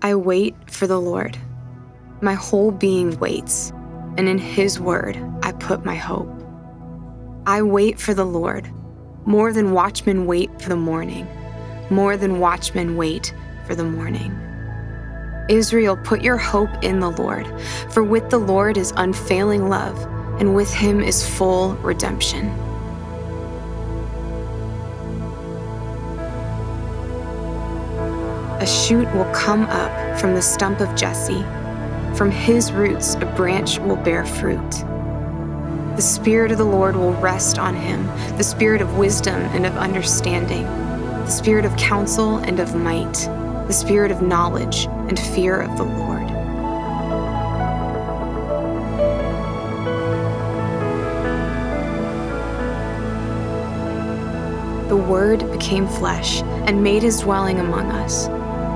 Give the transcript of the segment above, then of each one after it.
I wait for the Lord. My whole being waits, and in His word I put my hope. I wait for the Lord, more than watchmen wait for the morning, more than watchmen wait for the morning. Israel, put your hope in the Lord, for with the Lord is unfailing love, and with him is full redemption. A shoot will come up from the stump of Jesse. From his roots, a branch will bear fruit. The Spirit of the Lord will rest on him the Spirit of wisdom and of understanding, the Spirit of counsel and of might, the Spirit of knowledge and fear of the Lord. The Word became flesh and made his dwelling among us.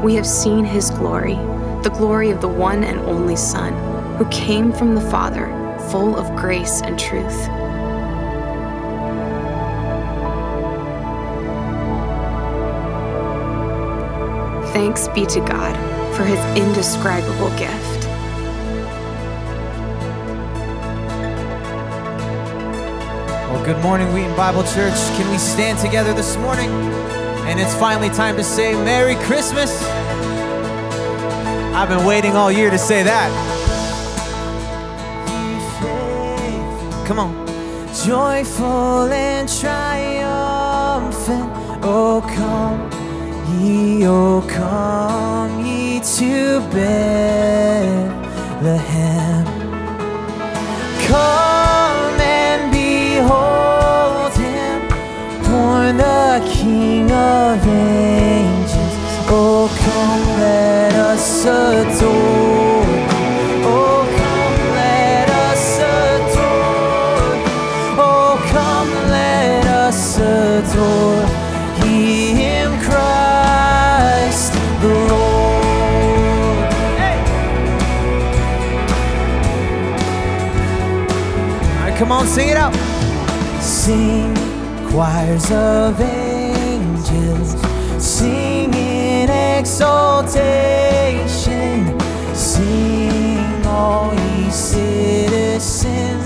We have seen his glory, the glory of the one and only Son, who came from the Father, full of grace and truth. Thanks be to God for his indescribable gift. Well, good morning, Wheaton Bible Church. Can we stand together this morning? And it's finally time to say Merry Christmas. I've been waiting all year to say that. Come on. Joyful and triumphant, oh come ye, oh come ye to Bethlehem. Come of angels. Oh, come, let us adore. Oh, come, let us adore. Oh, come, let us adore Him, Christ the Lord. All right, come on, sing it out. Sing, choirs of angels, exaltation. Sing, all ye citizens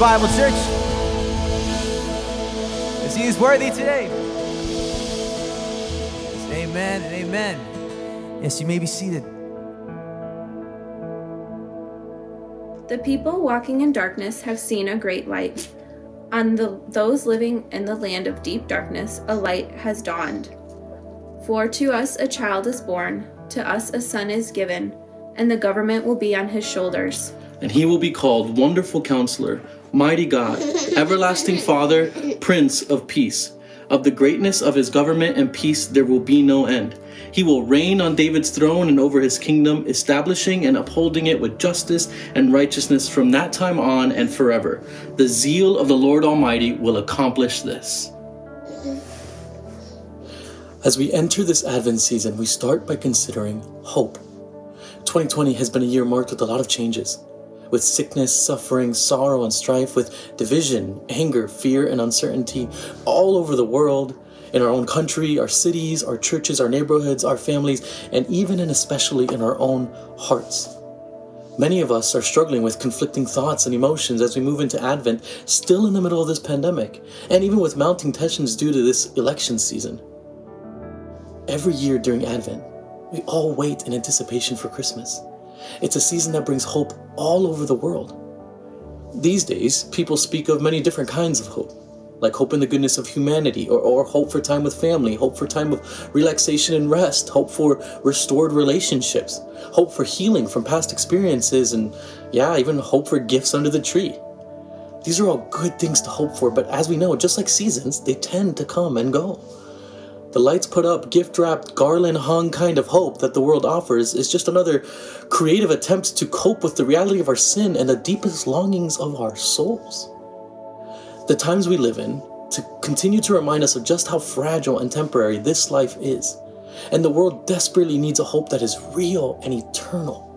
Bible Church as He is worthy today. Amen and amen. Yes, you may be seated. The people walking in darkness have seen a great light. On the, those living in the land of deep darkness, a light has dawned. For to us a child is born, to us a son is given, and the government will be on his shoulders. And he will be called Wonderful Counselor Mighty God, Everlasting Father, Prince of Peace. Of the greatness of his government and peace there will be no end. He will reign on David's throne and over his kingdom, establishing and upholding it with justice and righteousness from that time on and forever. The zeal of the Lord Almighty will accomplish this. As we enter this Advent season, we start by considering hope. 2020 has been a year marked with a lot of changes with sickness, suffering, sorrow, and strife, with division, anger, fear, and uncertainty all over the world, in our own country, our cities, our churches, our neighborhoods, our families, and even and especially in our own hearts. Many of us are struggling with conflicting thoughts and emotions as we move into Advent, still in the middle of this pandemic, and even with mounting tensions due to this election season. Every year during Advent, we all wait in anticipation for Christmas. It's a season that brings hope all over the world. These days, people speak of many different kinds of hope, like hope in the goodness of humanity, or, or hope for time with family, hope for time of relaxation and rest, hope for restored relationships, hope for healing from past experiences, and yeah, even hope for gifts under the tree. These are all good things to hope for, but as we know, just like seasons, they tend to come and go. The lights put up, gift wrapped, garland hung kind of hope that the world offers is just another creative attempt to cope with the reality of our sin and the deepest longings of our souls. The times we live in to continue to remind us of just how fragile and temporary this life is, and the world desperately needs a hope that is real and eternal.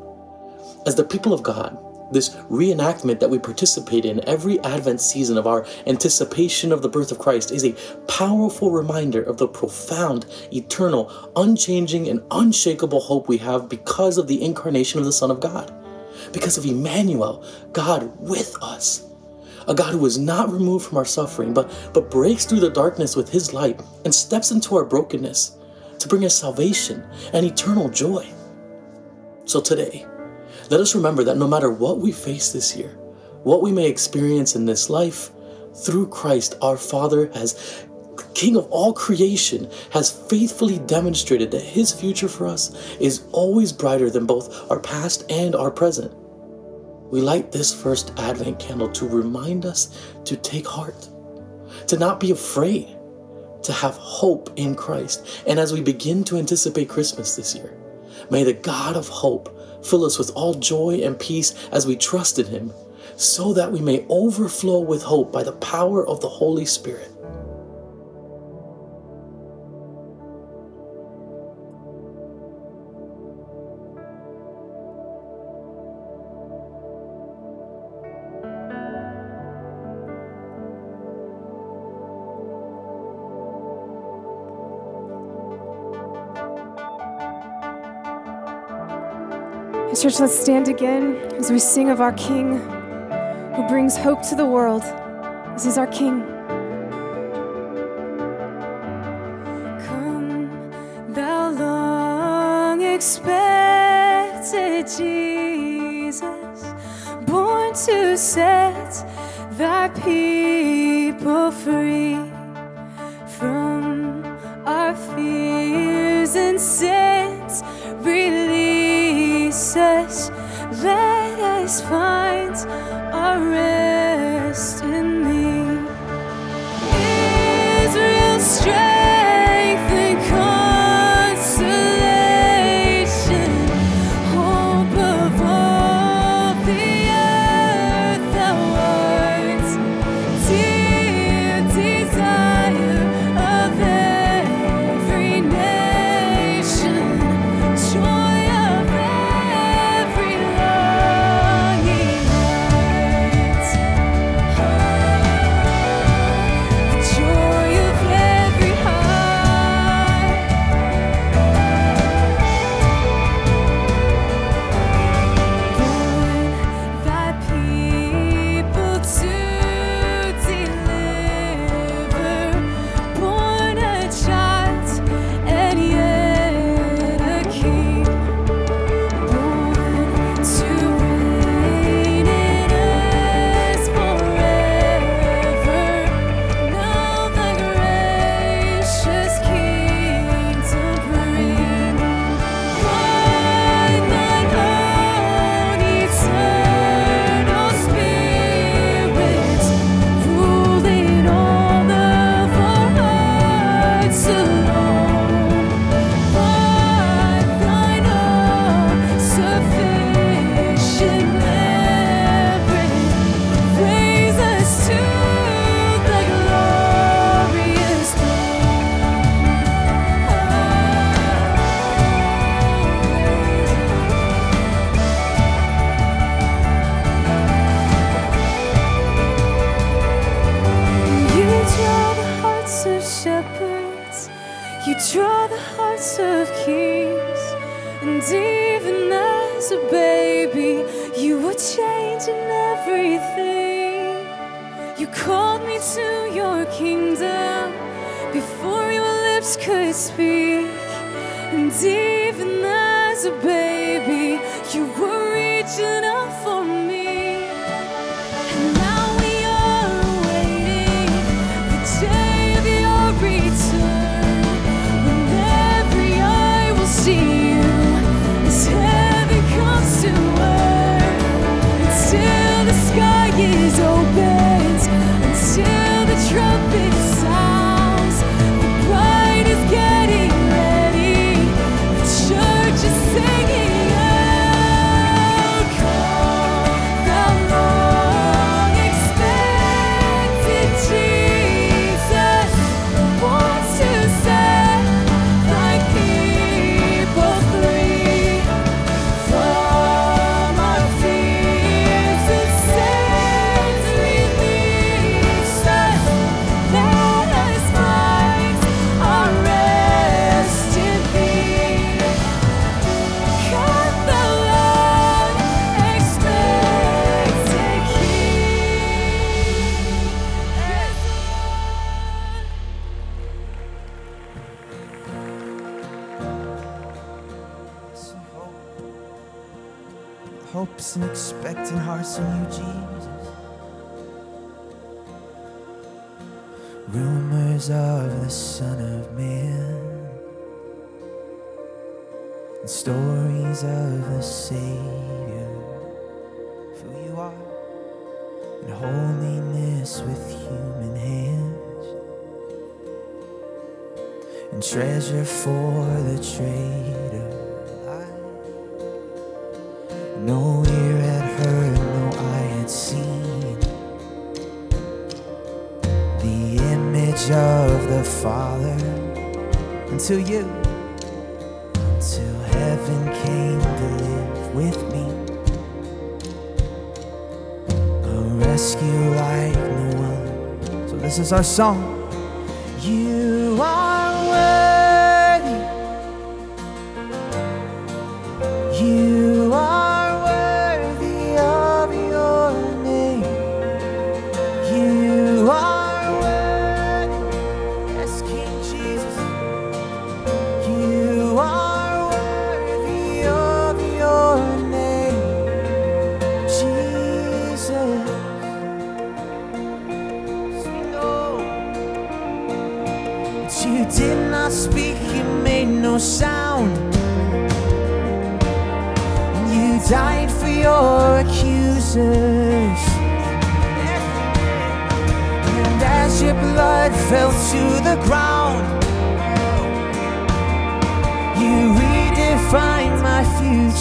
As the people of God, this reenactment that we participate in every Advent season of our anticipation of the birth of Christ is a powerful reminder of the profound, eternal, unchanging, and unshakable hope we have because of the incarnation of the Son of God. Because of Emmanuel, God with us. A God who is not removed from our suffering, but, but breaks through the darkness with his light and steps into our brokenness to bring us salvation and eternal joy. So today, let us remember that no matter what we face this year, what we may experience in this life, through Christ, our Father, as King of all creation, has faithfully demonstrated that His future for us is always brighter than both our past and our present. We light this first Advent candle to remind us to take heart, to not be afraid, to have hope in Christ. And as we begin to anticipate Christmas this year, may the God of hope Fill us with all joy and peace as we trust in Him, so that we may overflow with hope by the power of the Holy Spirit. Church, let's stand again as we sing of our King who brings hope to the world. This is our King. Come, thou long expected Jesus, born to set thy people free from our fears and sins. Release Jesus, let us find our rest in Thee. Israel's strength. a song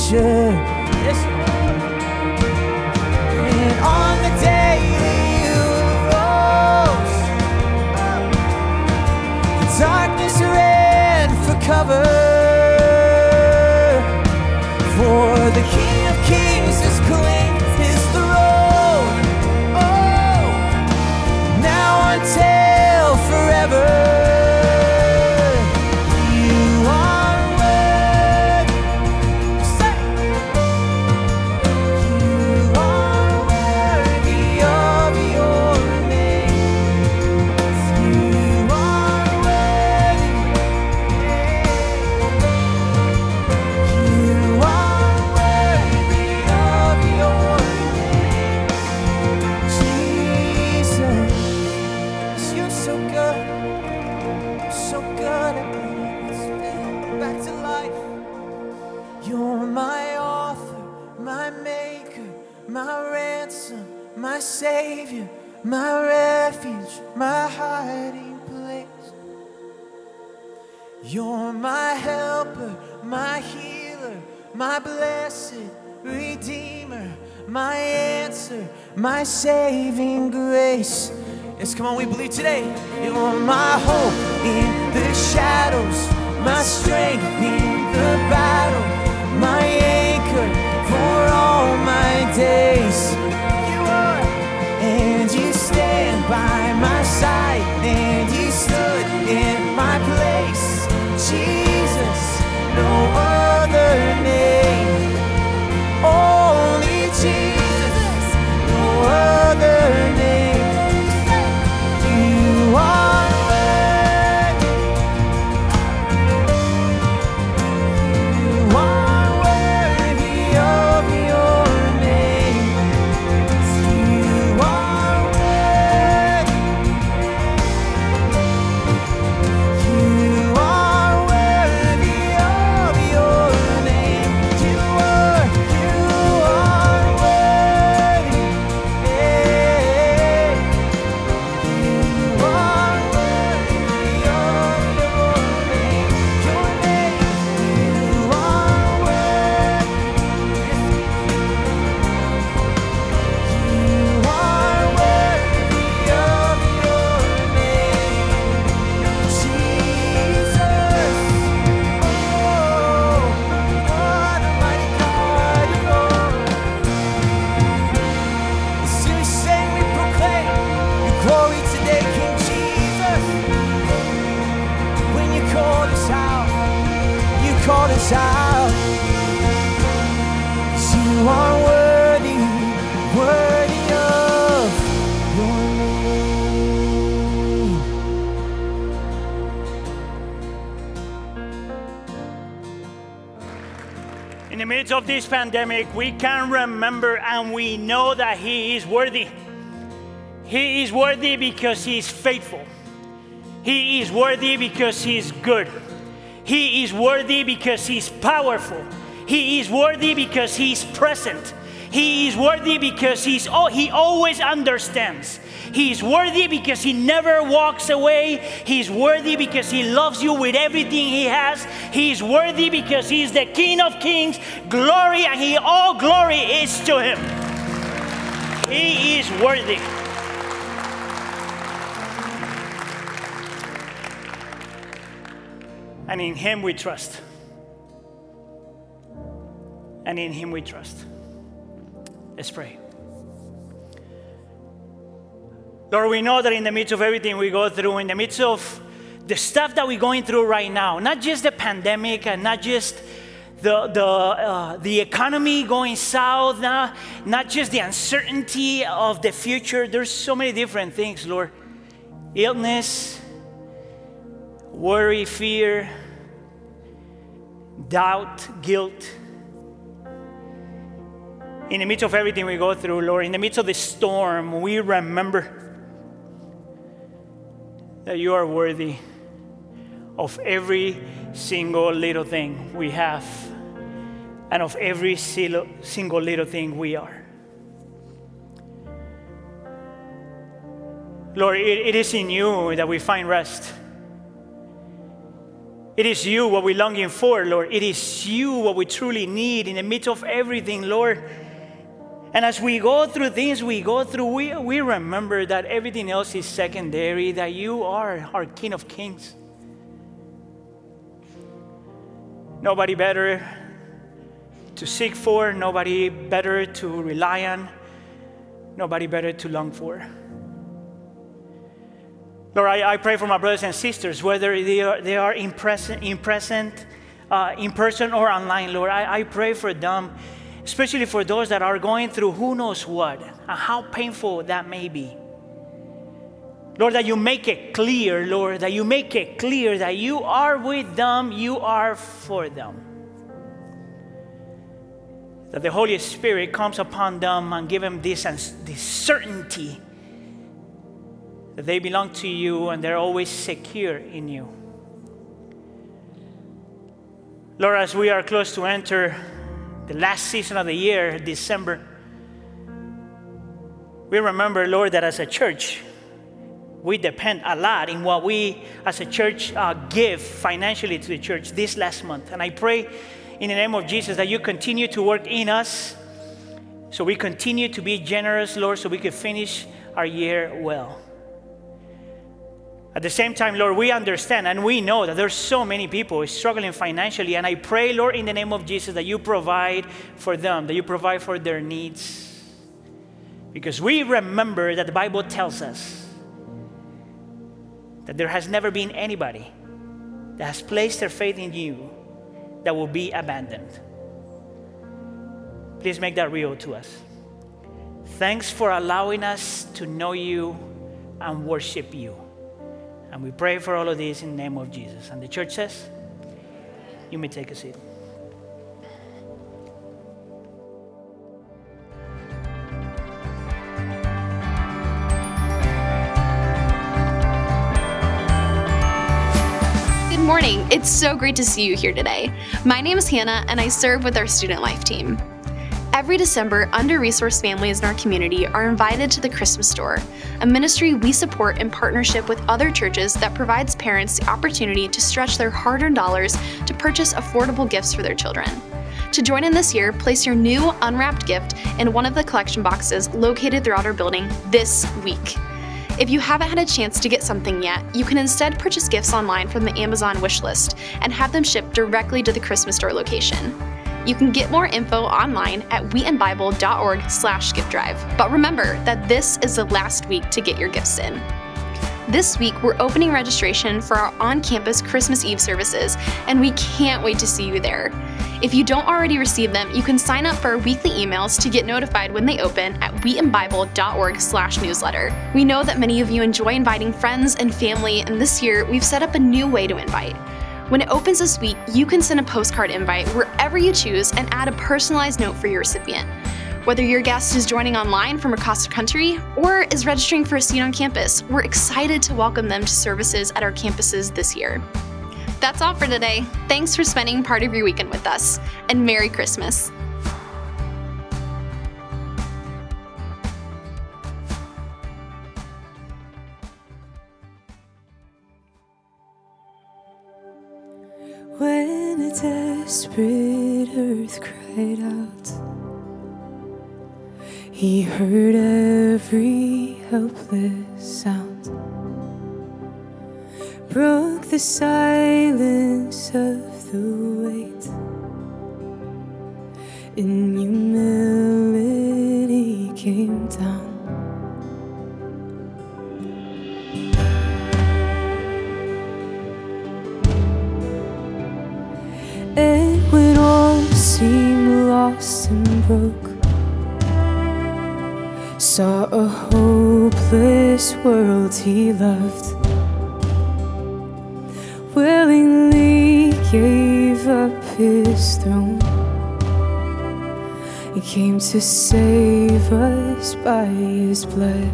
些。my saving grace. Yes, come on, we believe today. You're my hope in the shadows, my strength in the battle, my anchor for all my days. This pandemic, we can remember and we know that He is worthy. He is worthy because He is faithful. He is worthy because He is good. He is worthy because He's powerful. He is worthy because He's present. He is worthy because he's, oh, He always understands. He's worthy because He never walks away. He's worthy because He loves you with everything He has. He's worthy because He's the King of Kings. Glory and He, all glory is to Him. He is worthy. And in Him we trust. And in Him we trust. Let's pray. Lord, we know that in the midst of everything we go through, in the midst of the stuff that we're going through right now, not just the pandemic and not just the, the, uh, the economy going south, not, not just the uncertainty of the future, there's so many different things, Lord. Illness, worry, fear, doubt, guilt. In the midst of everything we go through, Lord, in the midst of the storm, we remember that you are worthy of every single little thing we have and of every single little thing we are. Lord, it, it is in you that we find rest. It is you what we're longing for, Lord. It is you what we truly need in the midst of everything, Lord. And as we go through things we go through, we, we remember that everything else is secondary, that you are our King of Kings. Nobody better to seek for, nobody better to rely on, nobody better to long for. Lord, I, I pray for my brothers and sisters, whether they are, they are in, present, in, present, uh, in person or online, Lord. I, I pray for them, especially for those that are going through who knows what and how painful that may be. Lord, that you make it clear, Lord, that you make it clear that you are with them, you are for them. That the Holy Spirit comes upon them and give them this, this certainty that they belong to you and they're always secure in you. Lord, as we are close to enter the last season of the year, December, we remember, Lord, that as a church, we depend a lot in what we as a church uh, give financially to the church this last month. And I pray in the name of Jesus that you continue to work in us so we continue to be generous, Lord, so we can finish our year well. At the same time, Lord, we understand and we know that there's so many people struggling financially. And I pray, Lord, in the name of Jesus, that you provide for them, that you provide for their needs. Because we remember that the Bible tells us that there has never been anybody that has placed their faith in you that will be abandoned. Please make that real to us. Thanks for allowing us to know you and worship you. And we pray for all of this in the name of Jesus. And the church says, You may take a seat. Good morning. It's so great to see you here today. My name is Hannah, and I serve with our student life team. Every December, under resourced families in our community are invited to the Christmas Store, a ministry we support in partnership with other churches that provides parents the opportunity to stretch their hard earned dollars to purchase affordable gifts for their children. To join in this year, place your new unwrapped gift in one of the collection boxes located throughout our building this week. If you haven't had a chance to get something yet, you can instead purchase gifts online from the Amazon wish list and have them shipped directly to the Christmas store location. You can get more info online at wheatonbible.org slash gift drive. But remember that this is the last week to get your gifts in. This week, we're opening registration for our on campus Christmas Eve services, and we can't wait to see you there. If you don't already receive them, you can sign up for our weekly emails to get notified when they open at wheatonbible.org/newsletter. We know that many of you enjoy inviting friends and family, and this year we've set up a new way to invite. When it opens this week, you can send a postcard invite wherever you choose and add a personalized note for your recipient. Whether your guest is joining online from across the country or is registering for a seat on campus, we're excited to welcome them to services at our campuses this year. That's all for today. Thanks for spending part of your weekend with us, and Merry Christmas. Desperate earth cried out, he heard every helpless sound, broke the silence of the weight. In humility willingly gave up his throne. He came to save us by his blood.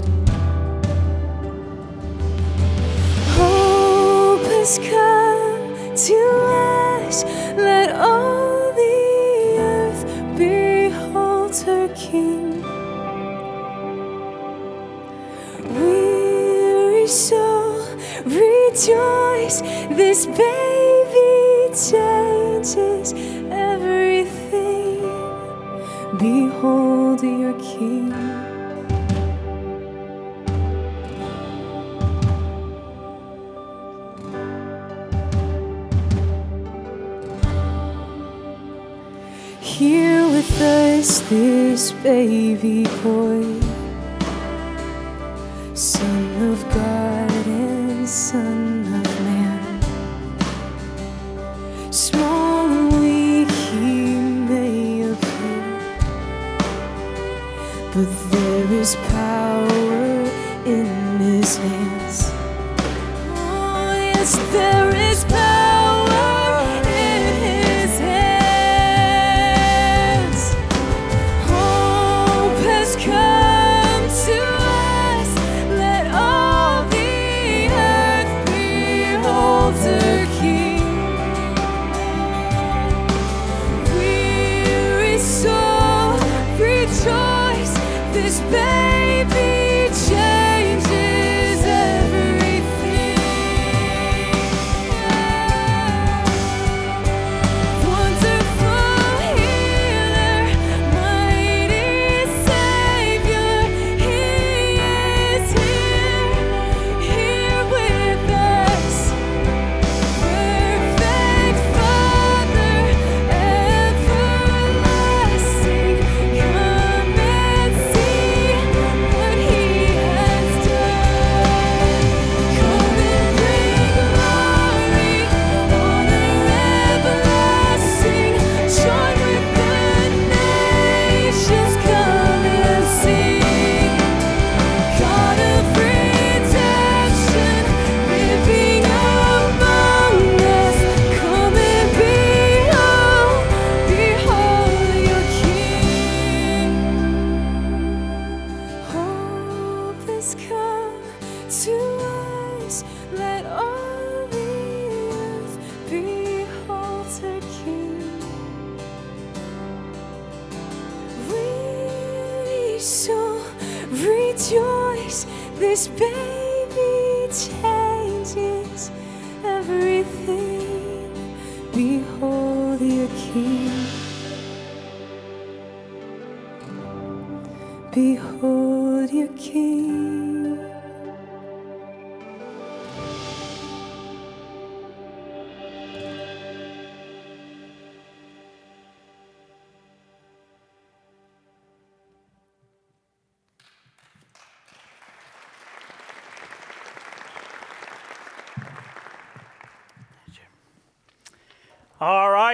Baby boy,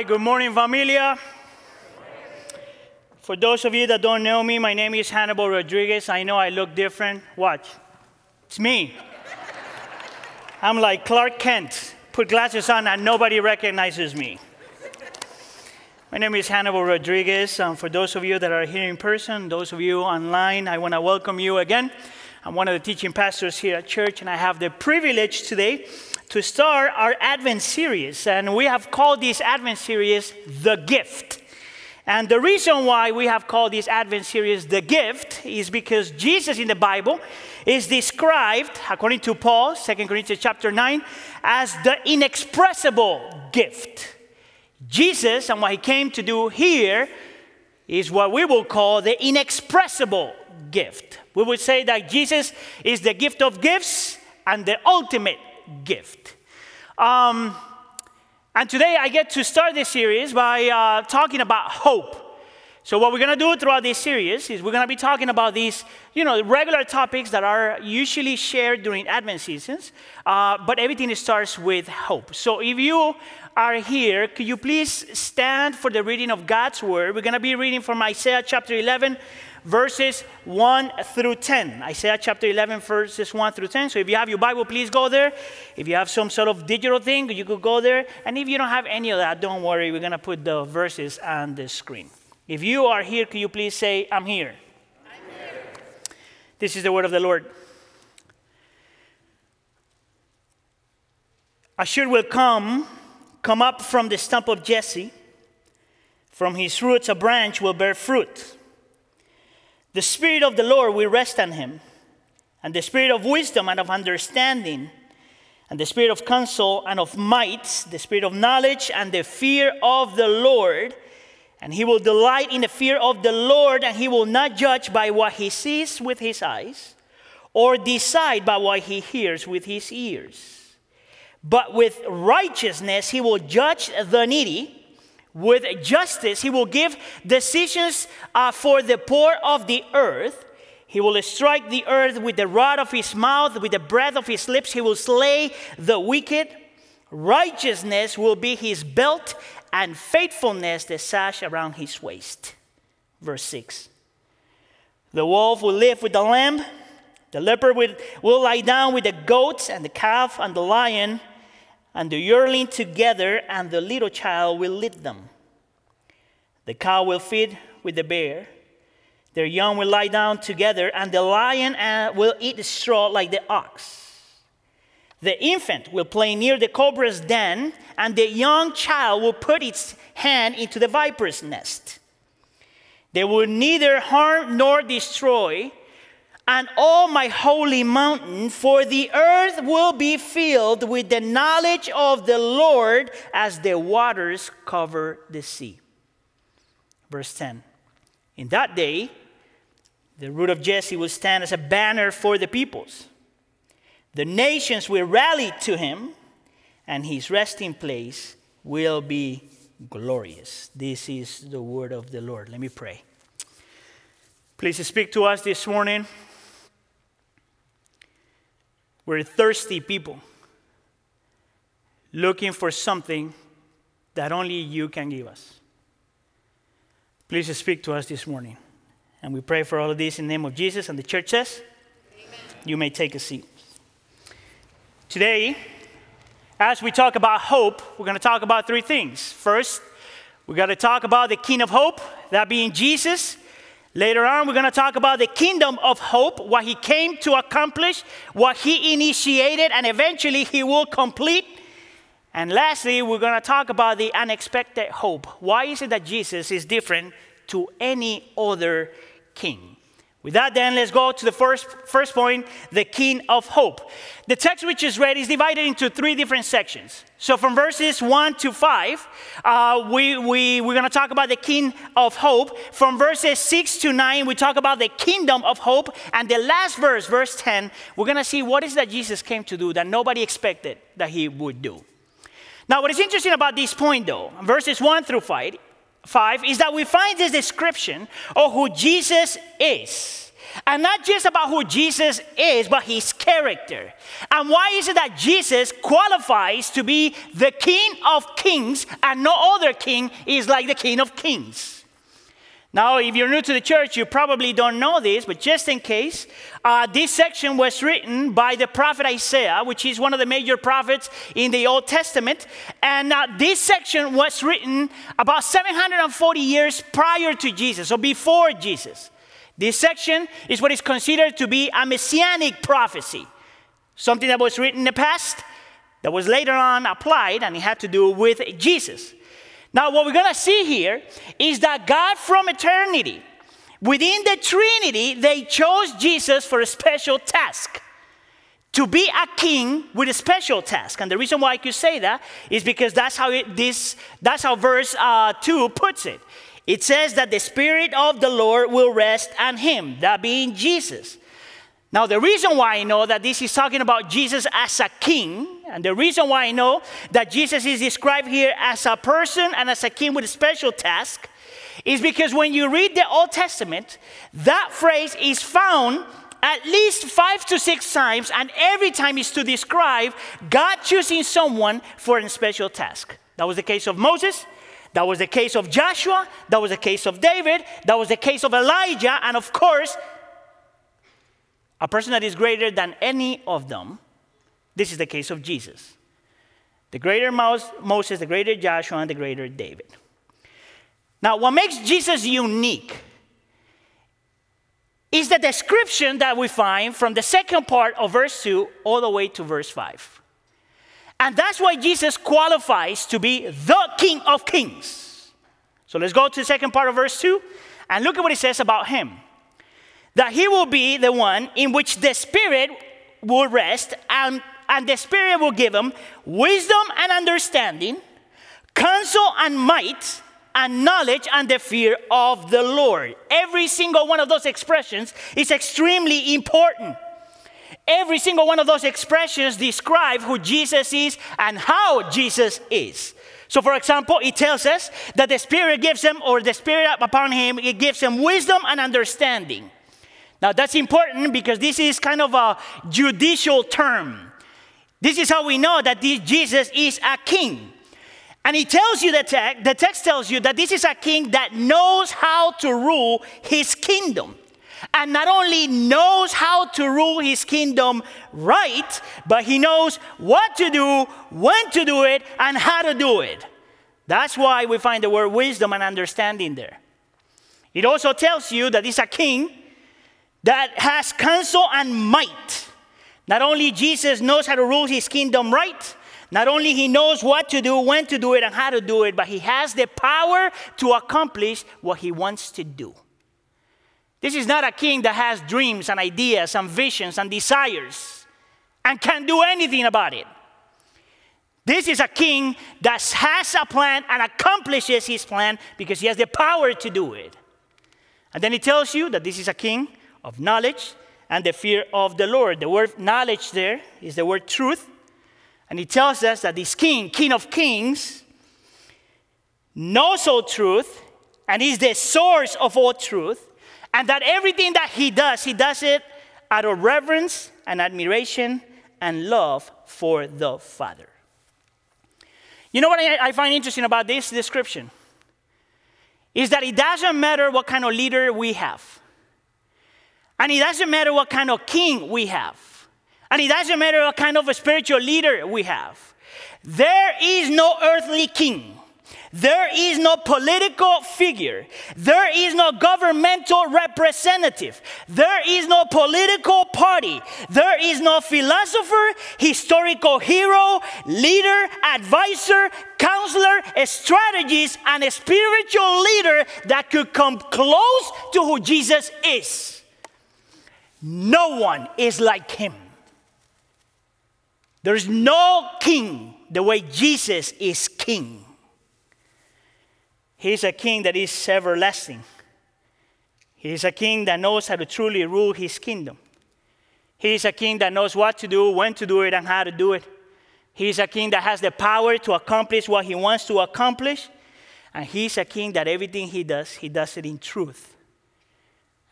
good morning, familia. For those of you that don't know me, my name is Hannibal Rodriguez. I know I look different. Watch. It's me. I'm like Clark Kent. Put glasses on and nobody recognizes me. My name is Hannibal Rodriguez. Um, for those of you that are here in person, those of you online, I want to welcome you again. I'm one of the teaching pastors here at church, and I have the privilege today to start our Advent series. And we have called this Advent series The Gift. And the reason why we have called this Advent series The Gift is because Jesus in the Bible is described, according to Paul, 2 Corinthians chapter 9, as the inexpressible gift. Jesus and what he came to do here is what we will call the inexpressible gift. We would say that Jesus is the gift of gifts and the ultimate gift. Um, and today I get to start this series by uh, talking about hope. So, what we're going to do throughout this series is we're going to be talking about these, you know, regular topics that are usually shared during Advent seasons, uh, but everything starts with hope. So, if you are here, could you please stand for the reading of God's word? We're going to be reading from Isaiah chapter 11, verses 1 through 10. Isaiah chapter 11, verses 1 through 10. So if you have your Bible, please go there. If you have some sort of digital thing, you could go there. And if you don't have any of that, don't worry. We're going to put the verses on the screen. If you are here, could you please say, I'm here? I'm here. This is the word of the Lord. A shoot will come, come up from the stump of Jesse. From his roots, a branch will bear fruit. The Spirit of the Lord will rest on him, and the Spirit of wisdom and of understanding, and the Spirit of counsel and of might, the Spirit of knowledge and the fear of the Lord. And he will delight in the fear of the Lord, and he will not judge by what he sees with his eyes, or decide by what he hears with his ears. But with righteousness he will judge the needy with justice, he will give decisions uh, for the poor of the earth. He will strike the earth with the rod of his mouth, with the breath of his lips. He will slay the wicked. Righteousness will be his belt, and faithfulness the sash around his waist. Verse 6. The wolf will live with the lamb. The leopard will, will lie down with the goats, and the calf and the lion and the yearling together, and the little child will lead them. The cow will feed with the bear, their young will lie down together, and the lion uh, will eat straw like the ox. The infant will play near the cobra's den, and the young child will put its hand into the viper's nest. They will neither harm nor destroy and all my holy mountain, for the earth will be filled with the knowledge of the Lord as the waters cover the sea. Verse 10 In that day, the root of Jesse will stand as a banner for the peoples. The nations will rally to him, and his resting place will be glorious. This is the word of the Lord. Let me pray. Please speak to us this morning. We're thirsty people looking for something that only you can give us. Please speak to us this morning. And we pray for all of this in the name of Jesus. And the church says, Amen. You may take a seat. Today, as we talk about hope, we're going to talk about three things. First, we're going to talk about the King of Hope, that being Jesus. Later on, we're going to talk about the kingdom of hope, what he came to accomplish, what he initiated, and eventually he will complete. And lastly, we're going to talk about the unexpected hope. Why is it that Jesus is different to any other king? With that, then, let's go to the first, first point the king of hope. The text which is read is divided into three different sections. So, from verses 1 to 5, uh, we, we, we're going to talk about the king of hope. From verses 6 to 9, we talk about the kingdom of hope. And the last verse, verse 10, we're going to see what is that Jesus came to do that nobody expected that he would do. Now, what is interesting about this point, though, verses 1 through 5, 5 is that we find this description of who Jesus is. And not just about who Jesus is, but his character. And why is it that Jesus qualifies to be the King of Kings and no other king is like the King of Kings? Now, if you're new to the church, you probably don't know this, but just in case, uh, this section was written by the prophet Isaiah, which is one of the major prophets in the Old Testament. And uh, this section was written about 740 years prior to Jesus, or before Jesus. This section is what is considered to be a messianic prophecy, something that was written in the past that was later on applied, and it had to do with Jesus. Now, what we're going to see here is that God from eternity, within the Trinity, they chose Jesus for a special task. To be a king with a special task. And the reason why I could say that is because that's how it, this, that's how verse uh, 2 puts it. It says that the Spirit of the Lord will rest on him, that being Jesus. Now, the reason why I know that this is talking about Jesus as a king, and the reason why I know that Jesus is described here as a person and as a king with a special task, is because when you read the Old Testament, that phrase is found at least five to six times, and every time is to describe God choosing someone for a special task. That was the case of Moses. That was the case of Joshua. That was the case of David. That was the case of Elijah. And of course, a person that is greater than any of them, this is the case of Jesus. The greater Moses, the greater Joshua, and the greater David. Now, what makes Jesus unique is the description that we find from the second part of verse 2 all the way to verse 5. And that's why Jesus qualifies to be the King of Kings. So let's go to the second part of verse 2 and look at what it says about him that he will be the one in which the Spirit will rest, and, and the Spirit will give him wisdom and understanding, counsel and might, and knowledge and the fear of the Lord. Every single one of those expressions is extremely important. Every single one of those expressions describe who Jesus is and how Jesus is. So, for example, it tells us that the Spirit gives him, or the Spirit upon him, it gives him wisdom and understanding. Now, that's important because this is kind of a judicial term. This is how we know that this Jesus is a king. And he tells you the text, the text tells you that this is a king that knows how to rule his kingdom. And not only knows how to rule his kingdom right, but he knows what to do, when to do it, and how to do it. That's why we find the word wisdom and understanding there. It also tells you that he's a king that has counsel and might. Not only Jesus knows how to rule his kingdom right, not only he knows what to do, when to do it, and how to do it, but he has the power to accomplish what he wants to do. This is not a king that has dreams and ideas and visions and desires and can't do anything about it. This is a king that has a plan and accomplishes his plan because he has the power to do it. And then he tells you that this is a king of knowledge and the fear of the Lord. The word knowledge there is the word truth. And he tells us that this king, king of kings, knows all truth and is the source of all truth. And that everything that he does, he does it out of reverence and admiration and love for the Father. You know what I, find interesting about this description? Is that it doesn't matter what kind of leader we have. And it doesn't matter what kind of king we have. And it doesn't matter what kind of a spiritual leader we have. There is no earthly king. There is no political figure. There is no governmental representative. There is no political party. There is no philosopher, historical hero, leader, advisor, counselor, strategist, and a spiritual leader that could come close to who Jesus is. No one is like him. There's no king the way Jesus is king. He's a king that is everlasting. He is a king that knows how to truly rule his kingdom. He is a king that knows what to do, when to do it, and how to do it. He is a king that has the power to accomplish what he wants to accomplish. And he's a king that everything he does, he does it in truth.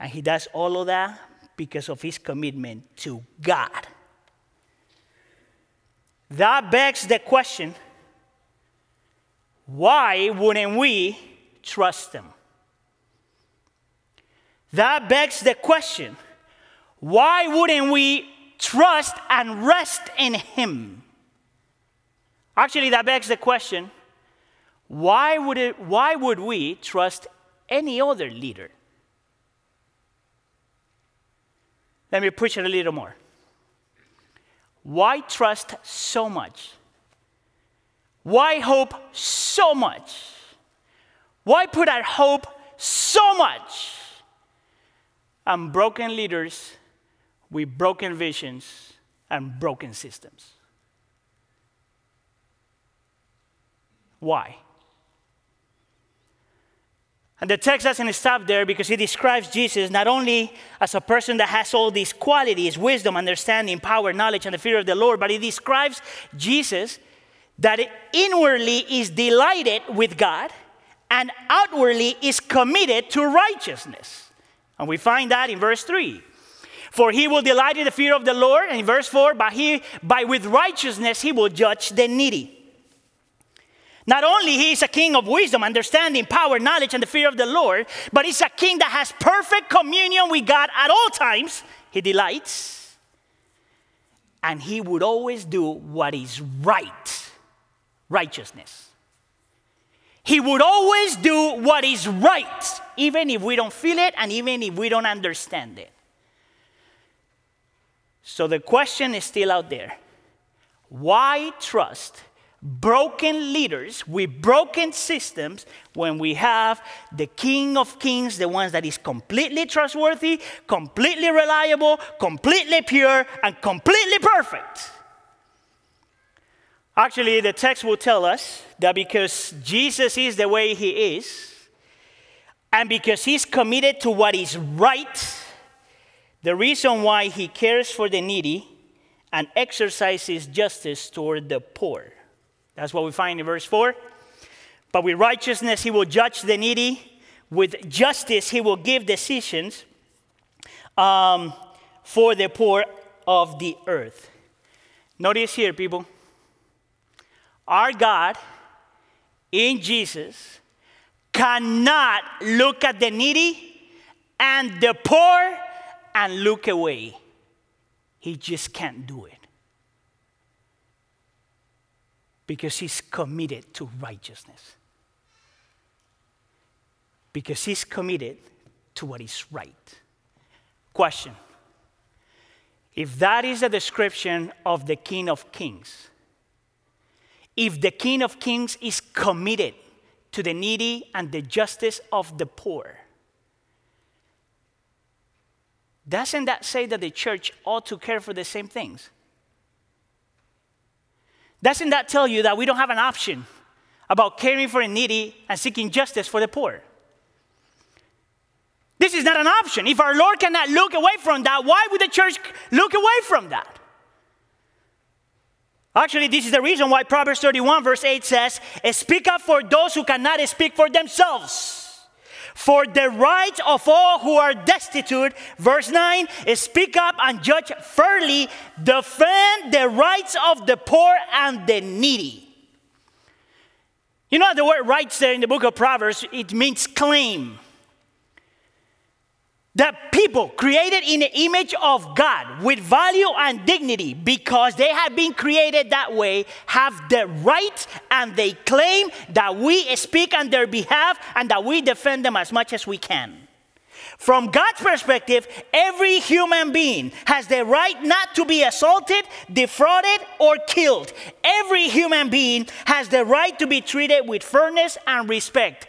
And he does all of that because of his commitment to God. That begs the question why wouldn't we trust him? That begs the question why wouldn't we trust and rest in him? Actually, that begs the question why would, it, why would we trust any other leader? Let me push it a little more. Why trust so much? Why hope so much? Why put our hope so much on broken leaders with broken visions and broken systems? Why? And the text doesn't stop there because he describes Jesus not only as a person that has all these qualities wisdom, understanding, power, knowledge, and the fear of the Lord, but he describes Jesus that inwardly is delighted with God and outwardly is committed to righteousness. And we find that in verse 3. For he will delight in the fear of the Lord, and in verse 4, by, he, by with righteousness he will judge the needy. Not only he is a king of wisdom, understanding, power, knowledge, and the fear of the Lord, but he's a king that has perfect communion with God at all times. He delights. And he would always do what is right righteousness. He would always do what is right, even if we don't feel it and even if we don't understand it. So the question is still out there why trust broken leaders with broken systems when we have the king of kings the ones that is completely trustworthy completely reliable completely pure and completely perfect. Actually the text will tell us that because jesus is the way he is and because he's committed to what is right the reason why he cares for the needy and exercises justice toward the poor that's what we find in verse 4. But with righteousness he will judge the needy, with justice he will give decisions um, for the poor of the earth. Notice here, people. Our God in Jesus cannot look at the needy and the poor and look away. He just can't do it. Because he's committed to righteousness. Because he's committed to what is right. Question If that is a description of the King of Kings, if the King of Kings is committed to the needy and the justice of the poor, doesn't that say that the church ought to care for the same things? Doesn't that tell you that we don't have an option about caring for the needy and seeking justice for the poor? This is not an option. If our Lord cannot look away from that, why would the church look away from that? Actually, this is the reason why Proverbs 31, verse 8 says, Speak up for those who cannot speak for themselves for the right of all who are destitute. Verse 9 is speak up and judge fairly, defend the rights of the poor and the needy. You know the word rights there in the book of Proverbs, it means claim that people created in the image of God with value and dignity because they have been created that way have the right and they claim that we speak on their behalf and that we defend them as much as we can. From God's perspective, every human being has the right not to be assaulted, defrauded, or killed. Every human being has the right to be treated with fairness and respect.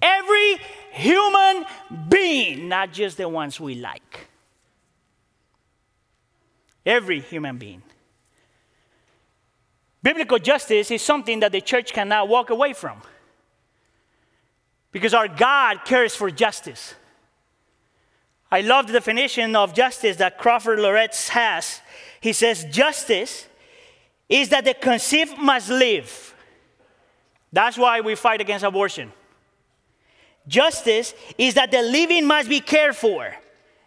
Every human being, not just the ones we like. Every human being. Biblical justice is something that the church cannot walk away from. Because our God cares for justice. I love the definition of justice that Crawford Loritts has. He says, Justice is that the conceived must live. That's why we fight against abortion. Justice is that the living must be cared for.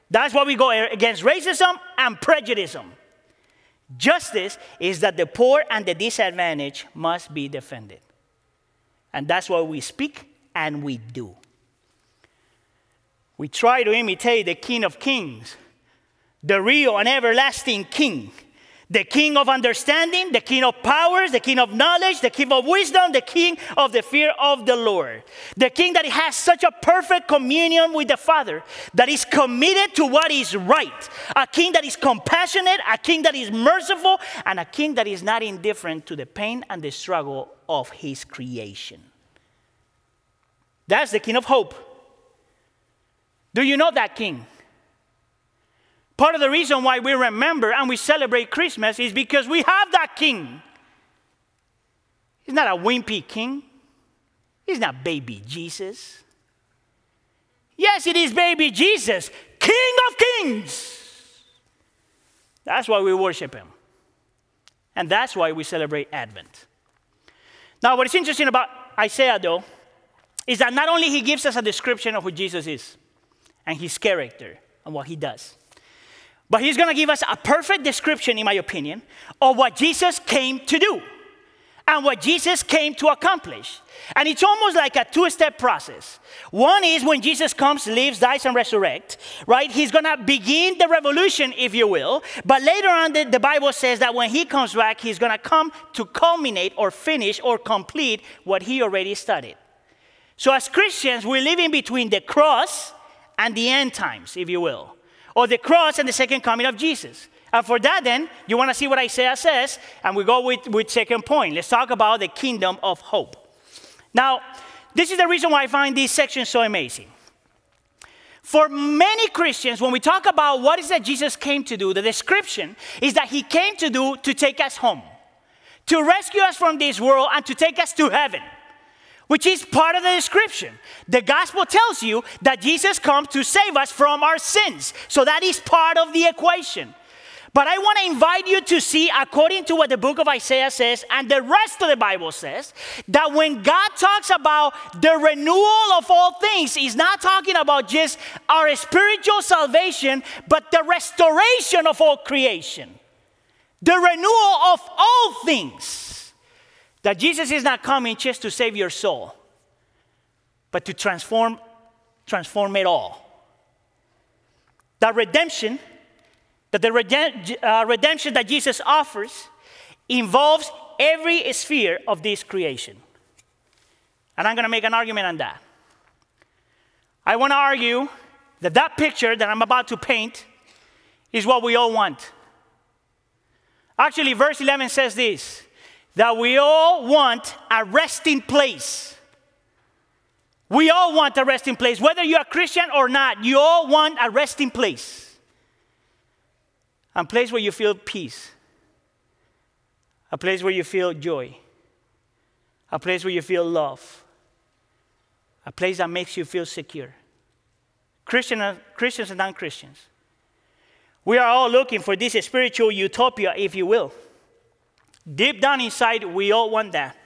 That's why we go against racism and prejudice. Justice is that the poor and the disadvantaged must be defended. And that's why we speak and we do. We try to imitate the King of Kings, the real and everlasting King the king of understanding, the king of powers, the king of knowledge, the king of wisdom, the king of the fear of the Lord. The king that has such a perfect communion with the Father, that is committed to what is right. A king that is compassionate, a king that is merciful, and a king that is not indifferent to the pain and the struggle of his creation. That's the king of hope. Do you know that king? Part of the reason why we remember and we celebrate Christmas is because we have that king. He's not a wimpy king, he's not baby Jesus. Yes, it is baby Jesus, King of kings. That's why we worship him. And that's why we celebrate Advent. Now, what is interesting about Isaiah, though, is that not only he gives us a description of who Jesus is and his character and what he does, but he's going to give us a perfect description, in my opinion, of what Jesus came to do and what Jesus came to accomplish. And it's almost like a two step process. One is when Jesus comes, lives, dies, and resurrects, right? He's to begin the revolution, if you will. But later on, the, the Bible says that when he comes back, he's to come to culminate or finish or complete what he already started. So, as Christians, we're living between the cross and the end times, if you will or the cross and the second coming of Jesus. And for that, then, you want to see what Isaiah says, and we go with, with second point. Let's talk about the kingdom of hope. Now, this is the reason why I find this section so amazing. For many Christians, when we talk about what is that Jesus came to do, the description is that he came to do to take us home, to rescue us from this world, and to take us to heaven which is part of the description. The gospel tells you that Jesus comes to save us from our sins. So that is part of the equation. But I want to invite you to see, according to what the book of Isaiah says and the rest of the Bible says, that when God talks about the renewal of all things, He's not talking about just our spiritual salvation, but the restoration of all creation, the renewal of all things. That Jesus is not coming just to save your soul, but to transform, transform it all. That redemption, that the uh, redemption that Jesus offers involves every sphere of this creation. And I'm going to make an argument on that. I want to argue that that picture that I'm about to paint is what we all want. Actually, verse 11 says this that we all want a resting place. We all want a resting place. Whether you're a Christian or not, you all want a resting place. A place where you feel peace. A place where you feel joy. A place where you feel love. A place that makes you feel secure. Christian, uh, Christians and non Christians. We are all looking for this spiritual utopia, if you will. Deep down inside, we all want that.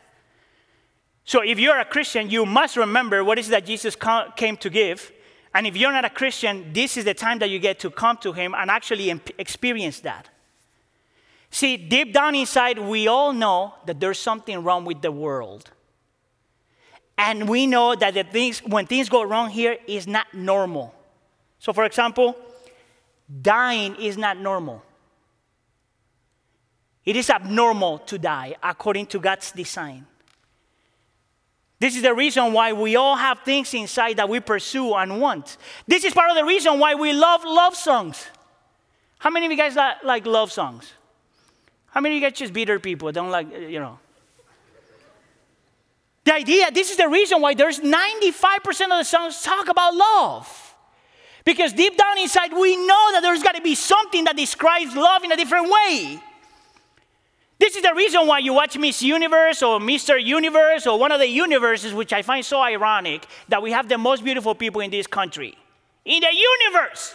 So if you're a Christian, you must remember what is that Jesus came to give. And if you're not a Christian, this is the time that you get to come to Him and actually experience that. See, deep down inside, we all know that there's something wrong with the world. And we know that the things, when things go wrong here is not normal. So, for example, dying is not normal. It is abnormal to die according to God's design. This is the reason why we all have things inside that we pursue and want. This is part of the reason why we love love songs. How many of you guys like, love songs? How many of you guys just bitter people don't like, uh, you know? The idea, this is the reason why there's 95% of the songs talk about love. Because deep down inside, we know that there's got to be something that describes love in a different way. This is the reason why you watch Miss Universe or Mr. Universe or one of the universes, which I find so ironic that we have the most beautiful people in this country. In the universe!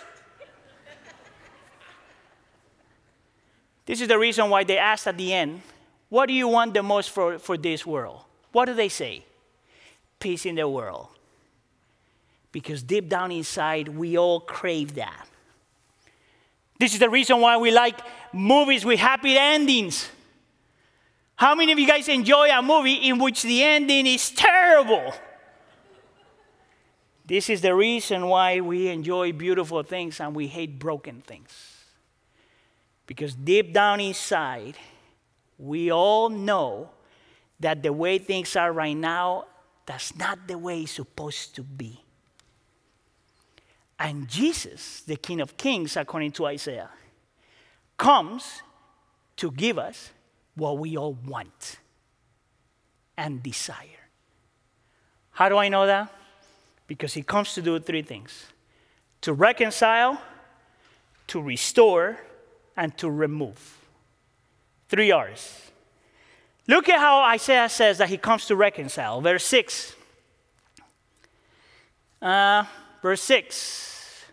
this is the reason why they ask at the end, What do you want the most for, for this world? What do they say? Peace in the world. Because deep down inside, we all crave that. This is the reason why we like movies with happy endings. How many of you guys enjoy a movie in which the ending is terrible? This is the reason why we enjoy beautiful things and we hate broken things. Because deep down inside, we all know that the way things are right now, that's not the way it's supposed to be. And Jesus, the King of Kings, according to Isaiah, comes to give us what we all want and desire. How do I know that? Because he comes to do three things to reconcile, to restore, and to remove. Three R's. Look at how Isaiah says that he comes to reconcile. Verse 6. Uh, verse 6.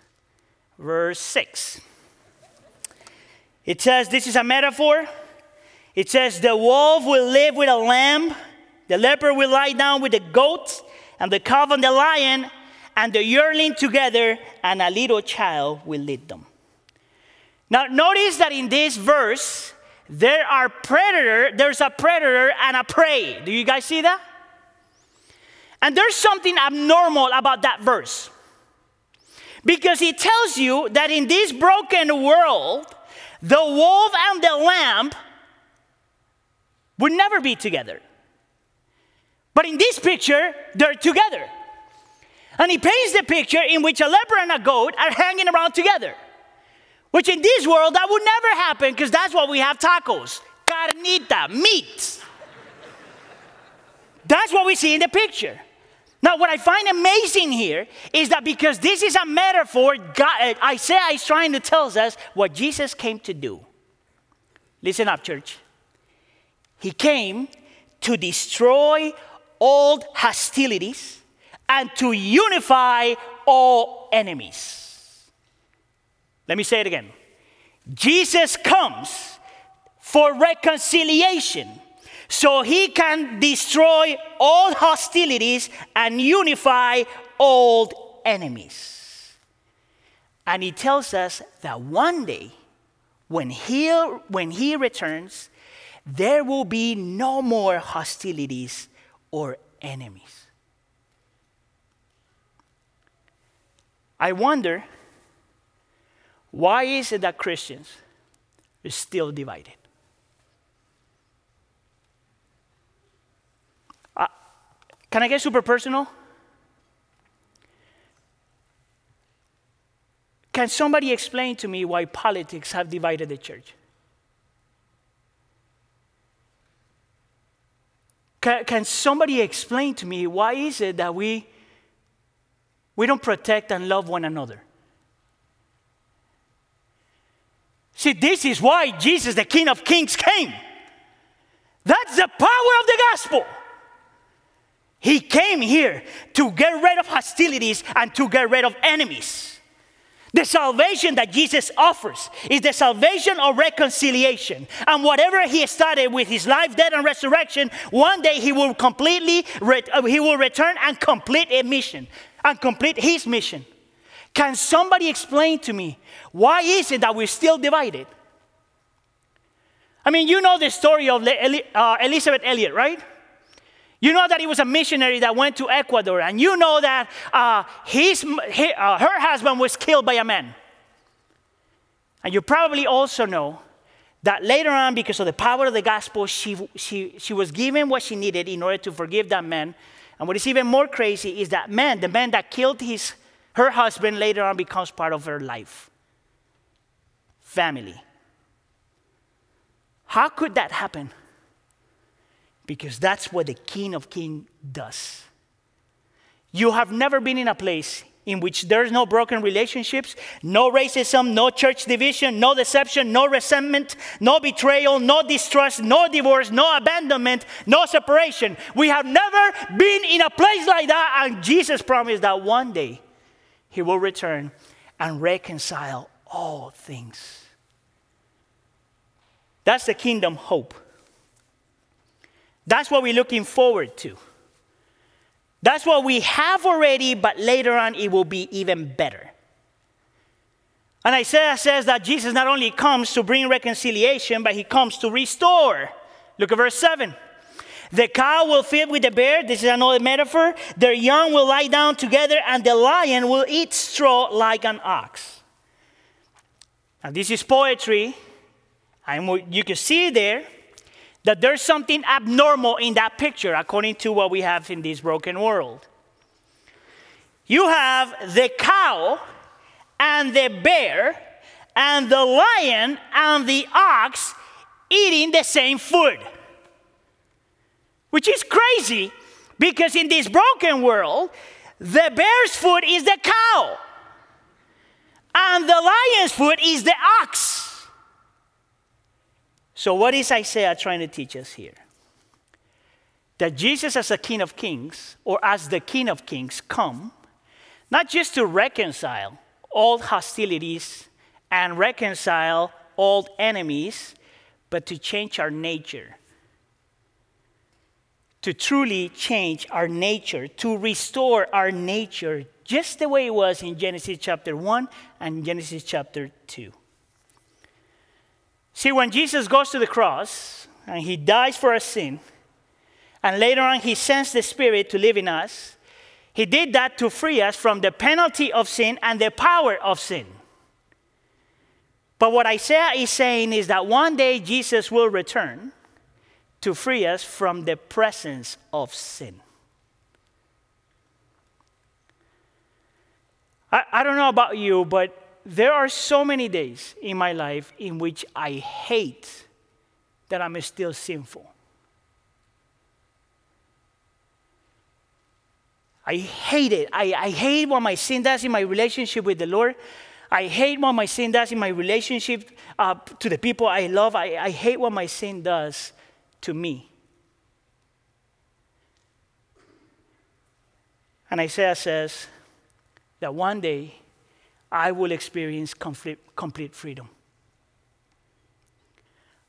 Verse 6. It says, This is a metaphor. It says, The wolf will live with a lamb, the leopard will lie down with the goat, and the calf and the lion, and the yearling together, and a little child will lead them. Now, notice that in this verse, there are predator, there's a predator and a prey. Do you guys see that? And there's something abnormal about that verse. Because it tells you that in this broken world, the wolf and the lamb would never be together. But in this picture, they're together. And he paints the picture in which a leopard and a goat are hanging around together. Which in this world, that would never happen because that's what we have tacos. Carnita, meat. That's what we see in the picture. Now, what I find amazing here is that because this is a metaphor, God, uh, Isaiah is trying to tell us what Jesus came to do. Listen up, church. He came to destroy old hostilities and to unify all enemies. Let me say it again. Jesus comes for reconciliation so he can destroy all hostilities and unify old enemies. And he tells us that one day, when he, when he returns, there will be no more hostilities or enemies. I wonder why is it that Christians are still divided? Uh, can I get super personal? Can somebody explain to me why politics have divided the church? Can, can somebody explain to me why is it that we, we don't protect and love one another? See, this is why Jesus, the King of Kings, came. That's the power of the gospel. He came here to get rid of hostilities and to get rid of enemies. The salvation that Jesus offers is the salvation of reconciliation. And whatever he started with his life, death, and resurrection, one day he will completely, re- uh, he will return and complete a mission, and complete his mission. Can somebody explain to me why is it that we're still divided? I mean, you know the story of uh, Elisabeth Elliot, right? You know that he was a missionary that went to Ecuador, and you know that uh, his, uh, her husband was killed by a man. And you probably also know that later on, because of the power of the gospel, she, she, she was given what she needed in order to forgive that man. And what is even more crazy is that man, the man that killed his, her husband, later on becomes part of her life family. How could that happen? Because that's what the King of Kings does. You have never been in a place in which there's no broken relationships, no racism, no church division, no deception, no resentment, no betrayal, no distrust, no divorce, no abandonment, no separation. We have never been in a place like that, and Jesus promised that one day He will return and reconcile all things. That's the kingdom hope. That's what we're looking forward to. That's what we have already, but later on it will be even better. And Isaiah says that Jesus not only comes to bring reconciliation, but he comes to restore. Look at verse 7. The cow will feed with the bear. This is another metaphor. Their young will lie down together, and the lion will eat straw like an ox. Now, this is poetry, and you can see there that there's something abnormal in that picture according to what we have in this broken world. You have the cow and the bear and the lion and the ox eating the same food. Which is crazy because in this broken world, the bear's food is the cow, and the lion's food is the ox. So, what is Isaiah trying to teach us here? That Jesus, as a King of Kings, or as the King of Kings, come not just to reconcile old hostilities and reconcile old enemies, but to change our nature. To truly change our nature, to restore our nature just the way it was in Genesis chapter 1 and Genesis chapter 2. See, when Jesus goes to the cross and he dies for our sin, and later on he sends the Spirit to live in us, he did that to free us from the penalty of sin and the power of sin. But what Isaiah is saying is that one day Jesus will return to free us from the presence of sin. I, I don't know about you, but there are so many days in my life in which I hate that I'm still sinful. I hate it. I, I hate what my sin does in my relationship with the Lord. I hate what my sin does in my relationship uh, to the people I love. I, I hate what my sin does to me. And Isaiah says that one day I will experience complete, freedom.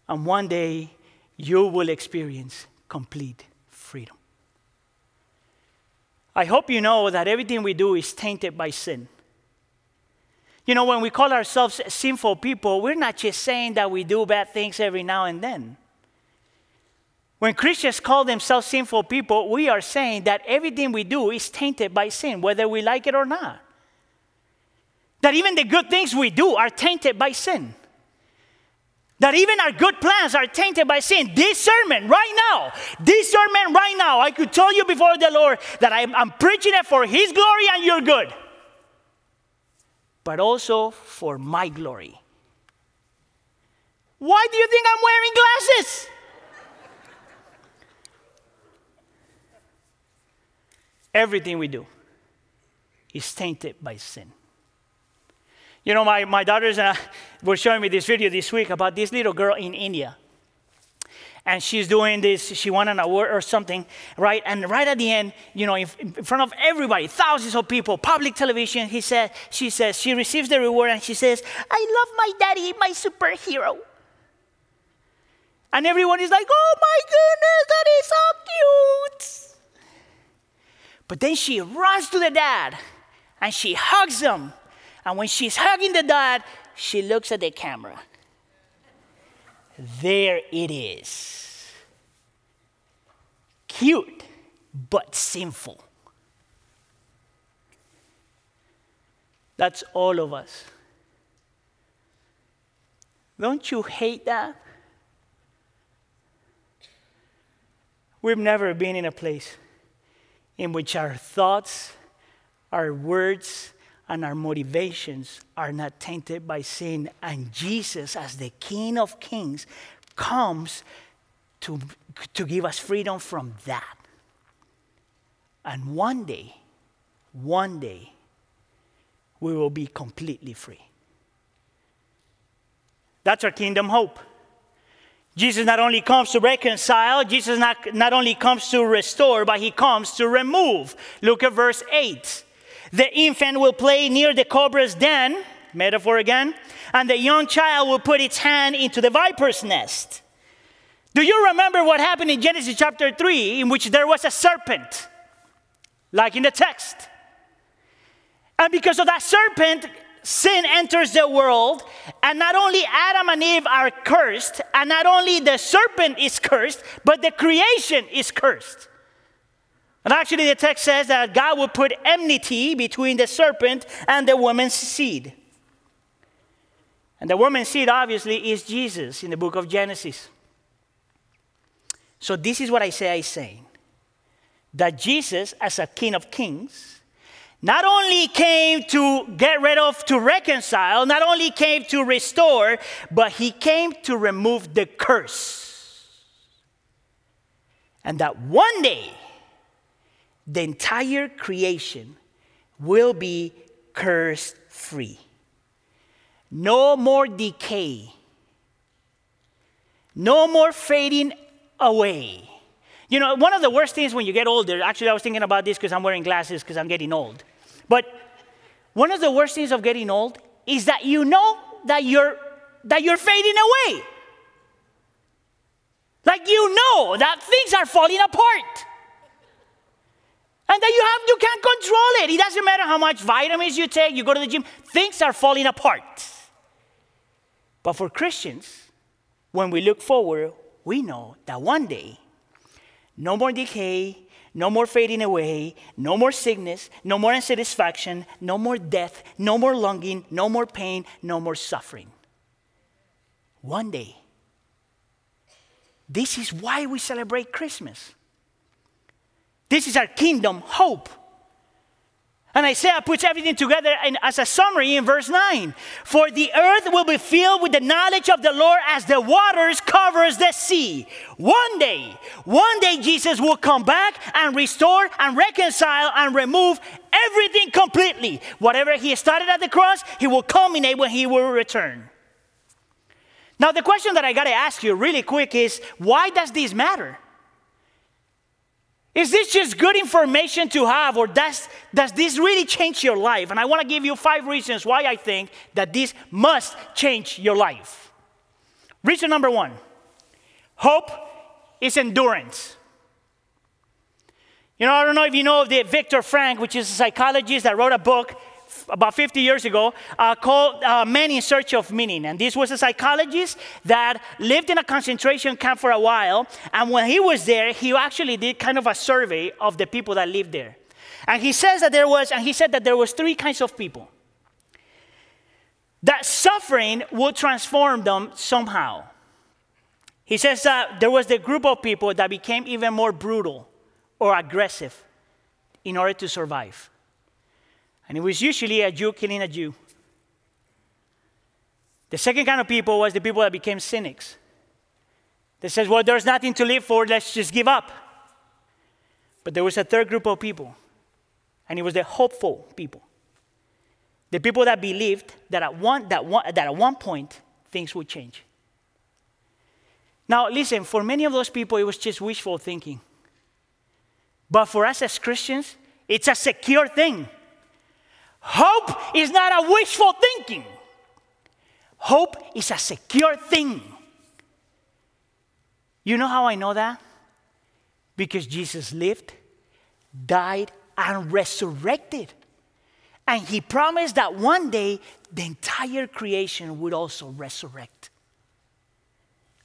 And one day you will experience complete freedom. I hope you know that everything we do is tainted by sin. You know, when we call ourselves sinful people, we're not just saying that we do bad things every now and then. When Christians call themselves sinful people, we are saying that everything we do is tainted by sin, whether we like it or not. That even the good things we do are tainted by sin. That even our good plans are tainted by sin. This sermon right now, this sermon right now, I could tell you before the Lord that I'm, I'm preaching it for His glory and your good, but also for my glory. Why do you think I'm wearing glasses? Everything we do is tainted by sin. You know, my, my daughters uh, were showing me this video this week about this little girl in India. And she's doing this, she won an award or something, right? And right at the end, you know, in, in front of everybody, thousands of people, public television, he said, she says, she receives the reward and she says, I love my daddy, my superhero. And everyone is like, oh my goodness, that is so cute. But then she runs to the dad and she hugs him and when she's hugging the dad, she looks at the camera. There it is. Cute, but sinful. That's all of us. Don't you hate that? We've never been in a place in which our thoughts, our words, and our motivations are not tainted by sin. And Jesus, as the King of Kings, comes to, to give us freedom from that. And one day, one day, we will be completely free. That's our kingdom hope. Jesus not only comes to reconcile, Jesus not, not only comes to restore, but he comes to remove. Look at verse 8. The infant will play near the cobra's den, metaphor again, and the young child will put its hand into the viper's nest. Do you remember what happened in Genesis chapter 3 in which there was a serpent, like in the text? And because of that serpent, sin enters the world, and not only Adam and Eve are cursed, and not only the serpent is cursed, but the creation is cursed. And actually, the text says that God will put enmity between the serpent and the woman's seed. And the woman's seed, obviously, is Jesus in the book of Genesis. So, this is what Isaiah is saying that Jesus, as a king of kings, not only came to get rid of, to reconcile, not only came to restore, but he came to remove the curse. And that one day, the entire creation will be curse free. No more decay. No more fading away. You know, one of the worst things when you get older, actually, I was thinking about this because I'm wearing glasses because I'm getting old. But one of the worst things of getting old is that you know that you're, that you're fading away. Like you know that things are falling apart. And that you have you can't control it. It doesn't matter how much vitamins you take, you go to the gym, things are falling apart. But for Christians, when we look forward, we know that one day, no more decay, no more fading away, no more sickness, no more unsatisfaction, no more death, no more longing, no more pain, no more suffering. One day. This is why we celebrate Christmas. This is our kingdom hope. And Isaiah puts everything together in, as a summary in verse 9. For the earth will be filled with the knowledge of the Lord as the waters covers the sea. One day, one day Jesus will come back and restore and reconcile and remove everything completely. Whatever he started at the cross, he will culminate when he will return. Now, the question that I got to ask you really quick is why does this matter? Is this just good information to have, or does, does this really change your life? And I want to give you five reasons why I think that this must change your life. Reason number one hope is endurance. You know, I don't know if you know of the Viktor Frankl, which is a psychologist that wrote a book about 50 years ago uh, called uh, Men in Search of Meaning. And this was a psychologist that lived in a concentration camp for a while. And when he was there, he actually did kind of a survey of the people that lived there. And he says that there was, and he said that there was three kinds of people. That suffering would transform them somehow. He says that there was the group of people that became even more brutal or aggressive in order to survive. And it was usually a Jew killing a Jew. The second kind of people was the people that became cynics. They said, well, there's nothing to live for, let's just give up. But there was a third group of people, and it was the hopeful people. The people that believed that at one, that one, that at one point things would change. Now, listen, for many of those people, it was just wishful thinking. But for us as Christians, it's a secure thing. Hope is not a wishful thinking. Hope is a secure thing. You know how I know that? Because Jesus lived, died, and resurrected. And he promised that one day the entire creation would also resurrect.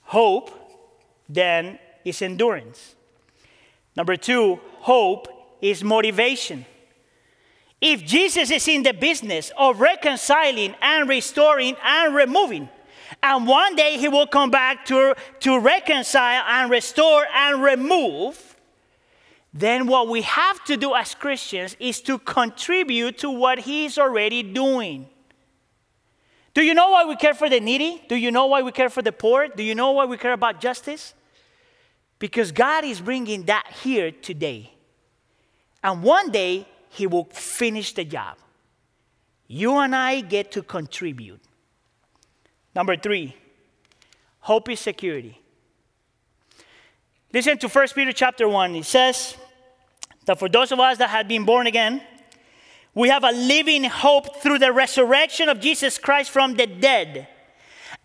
Hope, then, is endurance. Number two, hope is motivation. If Jesus is in the business of reconciling and restoring and removing, and one day he will come back to, to reconcile and restore and remove, then what we have to do as Christians is to contribute to what he's already doing. Do you know why we care for the needy? Do you know why we care for the poor? Do you know why we care about justice? Because God is bringing that here today. And one day, he will finish the job. You and I get to contribute. Number three, hope is security. Listen to 1 Peter chapter 1. It says that for those of us that have been born again, we have a living hope through the resurrection of Jesus Christ from the dead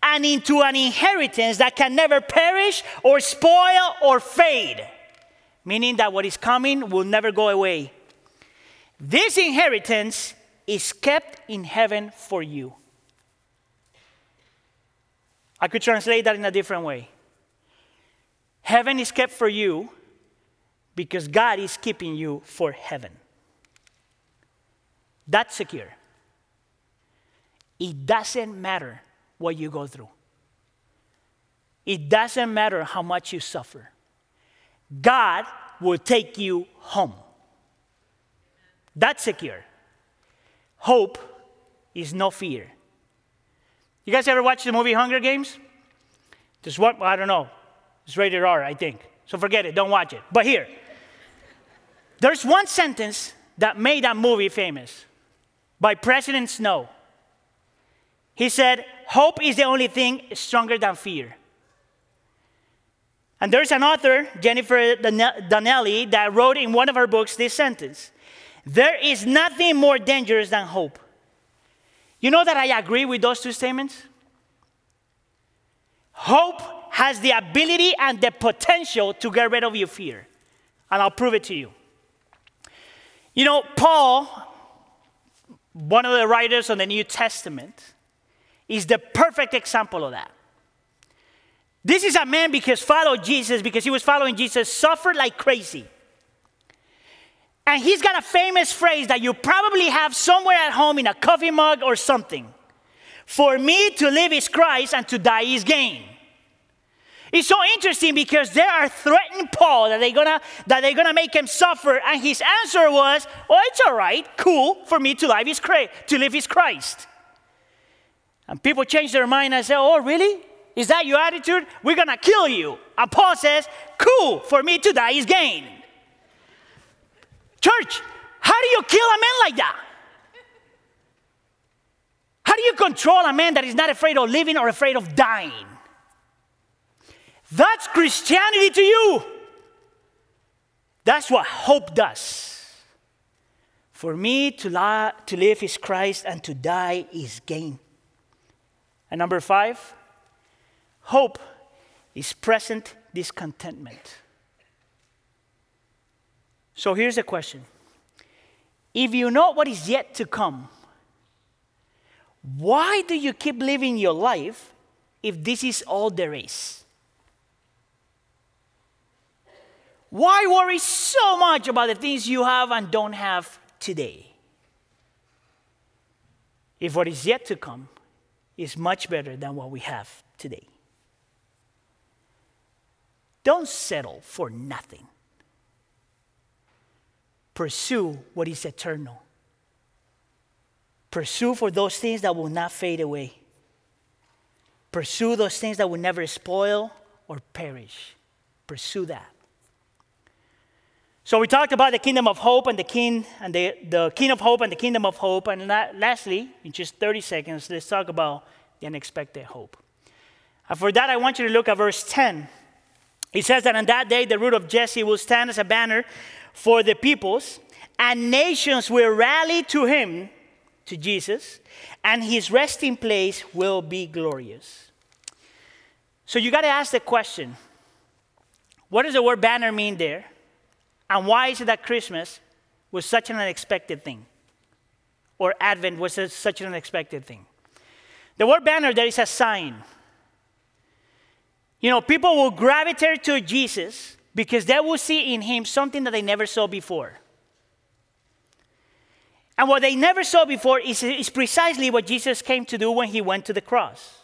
and into an inheritance that can never perish or spoil or fade. Meaning that what is coming will never go away. This inheritance is kept in heaven for you. I could translate that in a different way. Heaven is kept for you because God is keeping you for heaven. That's secure. It doesn't matter what you go through, it doesn't matter how much you suffer. God will take you home. That's secure. Hope is no fear. You guys ever watch the movie Hunger Games? Just what? I don't know. It's rated R, I think. So forget it. Don't watch it. But here, there's one sentence that made that movie famous by President Snow. He said, Hope is the only thing stronger than fear. And there's an author, Jennifer Donnelly, that wrote in one of her books this sentence There is nothing more dangerous than hope. You know that I agree with those two statements? Hope has the ability and the potential to get rid of your fear. And I'll prove it to you. You know, Paul, one of the writers of the New Testament, is the perfect example of that. This is a man because followed Jesus, because he was following Jesus, suffered like crazy. And he's got a famous phrase that you probably have somewhere at home in a coffee mug or something. For me to live is Christ and to die is gain. It's so interesting because they are threatening Paul that they're gonna that they're gonna make him suffer, and his answer was, "Oh, it's all right, cool for me to live is Christ, to live is Christ." And people change their mind and say, "Oh, really? Is that your attitude? We're gonna kill you." And Paul says, "Cool for me to die is gain." Church, how do you kill a man like that? How do you control a man that is not afraid of living or afraid of dying? That's Christianity to you. That's what hope does. For me to, to live is Christ and to die is gain. And number five, hope is present discontentment. So here's the question If you know what is yet to come, why do you keep living your life if this is all there is? Why worry so much about the things you have and don't have today? If what is yet to come is much better than what we have today. Don't settle for nothing. Pursue what is eternal. Pursue for those things that will not fade away. Pursue those things that will never spoil or perish. Pursue that. So we talked about the kingdom of hope and the king and the, the king of hope and the kingdom of hope. And lastly, in just 30 seconds, let's talk about the unexpected hope. And for that, I want you to look at verse 10. It says that on that day, the root of Jesse will stand as a banner for the peoples, and nations will rally to him, to Jesus, and his resting place will be glorious. So you got to ask the question what does the word banner mean there? And why is it that Christmas was such an unexpected thing? Or Advent was such an unexpected thing? The word banner, there is a sign. You know, people will gravitate to Jesus because they will see in him something that they never saw before. And what they never saw before is, is precisely what Jesus came to do when he went to the cross.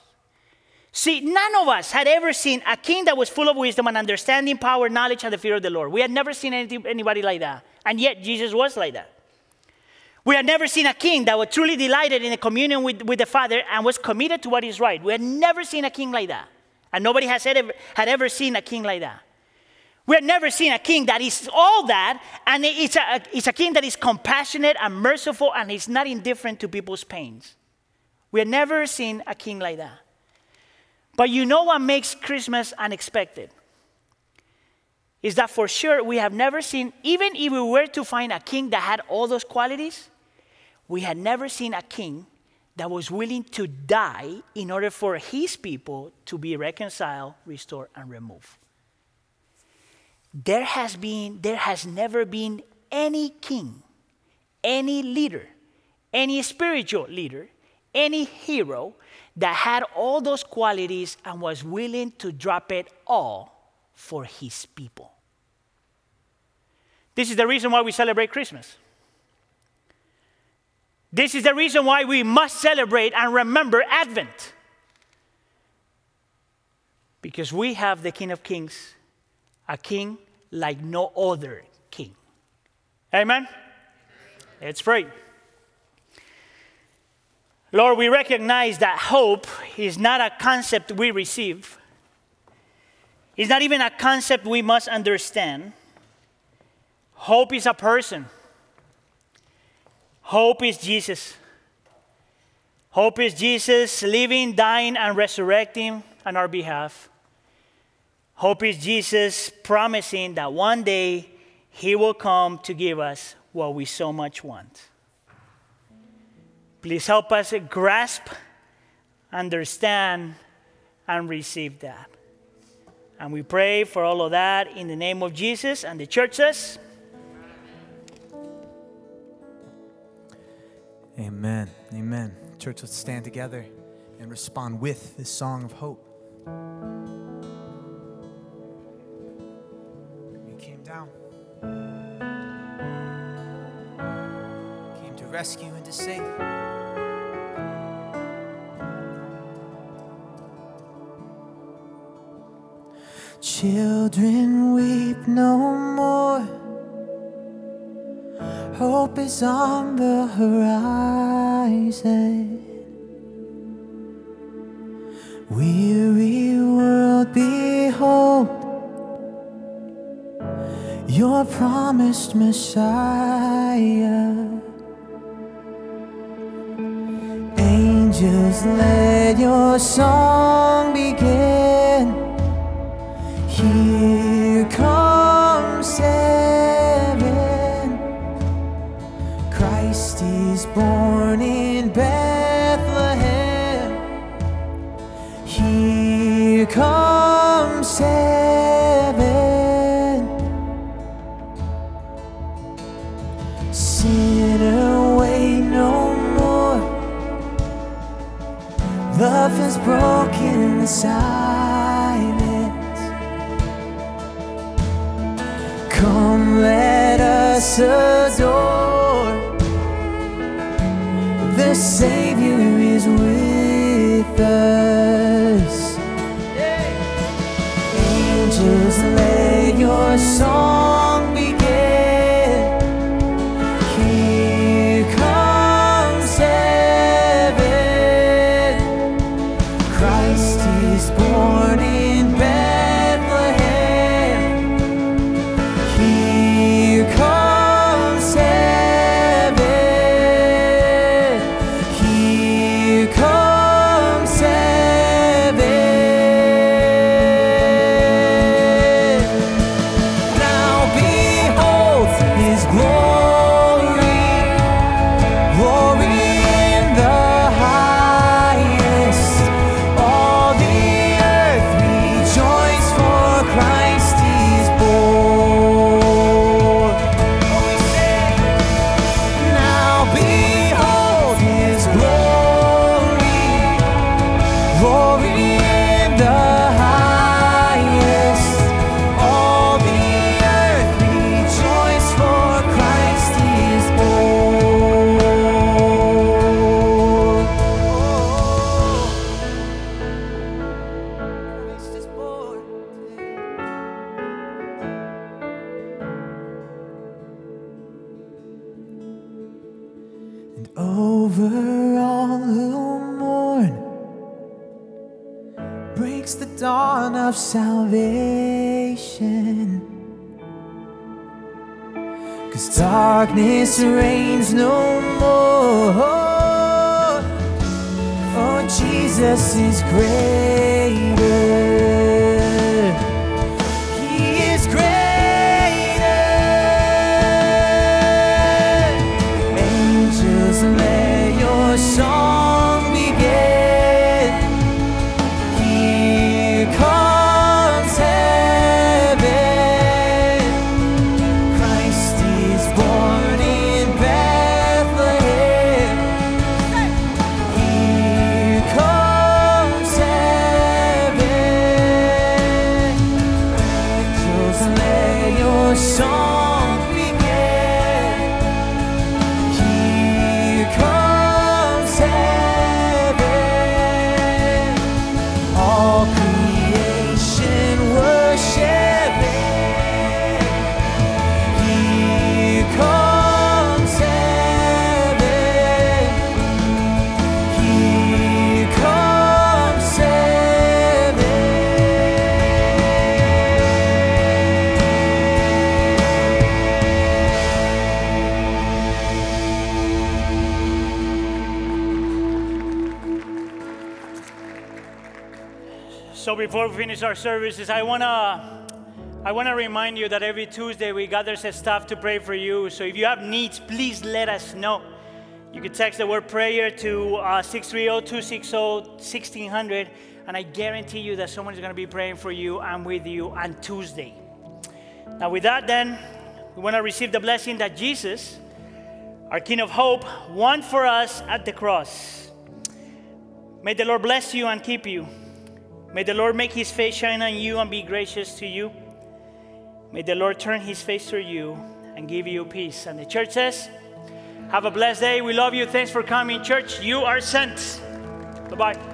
See, none of us had ever seen a king that was full of wisdom and understanding, power, knowledge, and the fear of the Lord. We had never seen anything, anybody like that. And yet, Jesus was like that. We had never seen a king that was truly delighted in a communion with, with the Father and was committed to what is right. We had never seen a king like that. And nobody has ever, had ever seen a king like that. We have never seen a king that is all that, and it's a, it's a king that is compassionate and merciful and is not indifferent to people's pains. We have never seen a king like that. But you know what makes Christmas unexpected? Is that for sure we have never seen, even if we were to find a king that had all those qualities, we had never seen a king that was willing to die in order for his people to be reconciled, restored, and removed. There has been, there has never been any king, any leader, any spiritual leader, any hero that had all those qualities and was willing to drop it all for his people. This is the reason why we celebrate Christmas. This is the reason why we must celebrate and remember Advent. Because we have the King of Kings, a king like no other king. Amen? Let's pray. Lord, we recognize that hope is not a concept we receive. It's not even a concept we must understand. Hope is a person. Hope is Jesus. Hope is Jesus living, dying, and resurrecting on our behalf. Hope is Jesus promising that one day he will come to give us what we so much want. Please help us grasp, understand, and receive that. And we pray for all of that in the name of Jesus and the church says, Amen. Amen. Church, let's stand together and respond with this song of hope. Rescue and to save. Children weep no more. Hope is on the horizon. Weary world, behold your promised Messiah. Angels, let your song begin. Silence. Come, let us adore. The Savior breaks the dawn of salvation. Cause darkness reigns no more. Oh, Jesus is greater. Our services, I wanna I wanna remind you that every Tuesday we gather as staff to pray for you. So if you have needs, please let us know. You can text the word prayer to uh, 630-260-1600, and I guarantee you that someone is gonna be praying for you and with you on Tuesday. Now, with that, then, we want to receive the blessing that Jesus, our King of Hope, won for us at the cross. May the Lord bless you and keep you. May the Lord make his face shine on you and be gracious to you. May the Lord turn his face to you and give you peace. And the church says, Have a blessed day. We love you. Thanks for coming, church. You are sent. Bye bye.